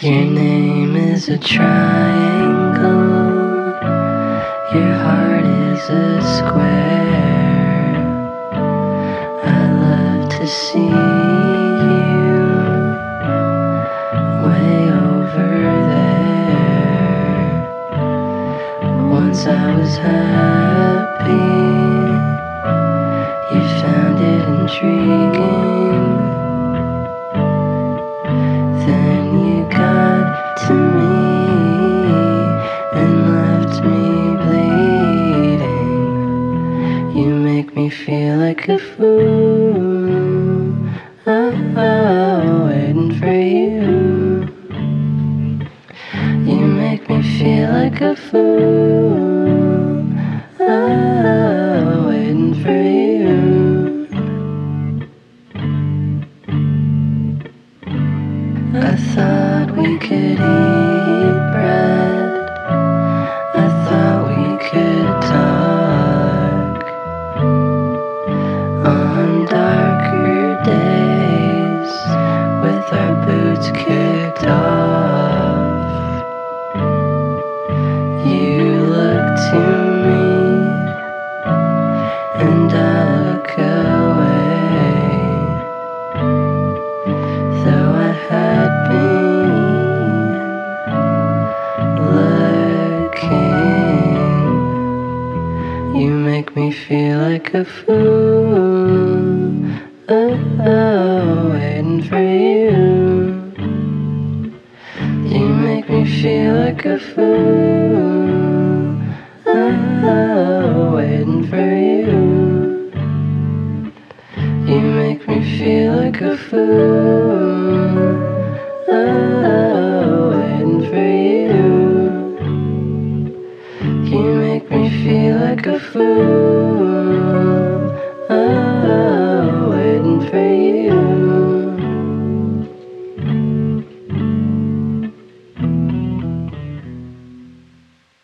Your name is a triangle. Your heart is a square. I love to see you way over there. Once I was happy. Like a fool. Oh, waiting for you. You make me feel like a fool. Oh, feel like a fool. Waiting for you. You make me feel like a fool. Like a fool. Oh, waiting for you. You make me feel like a fool.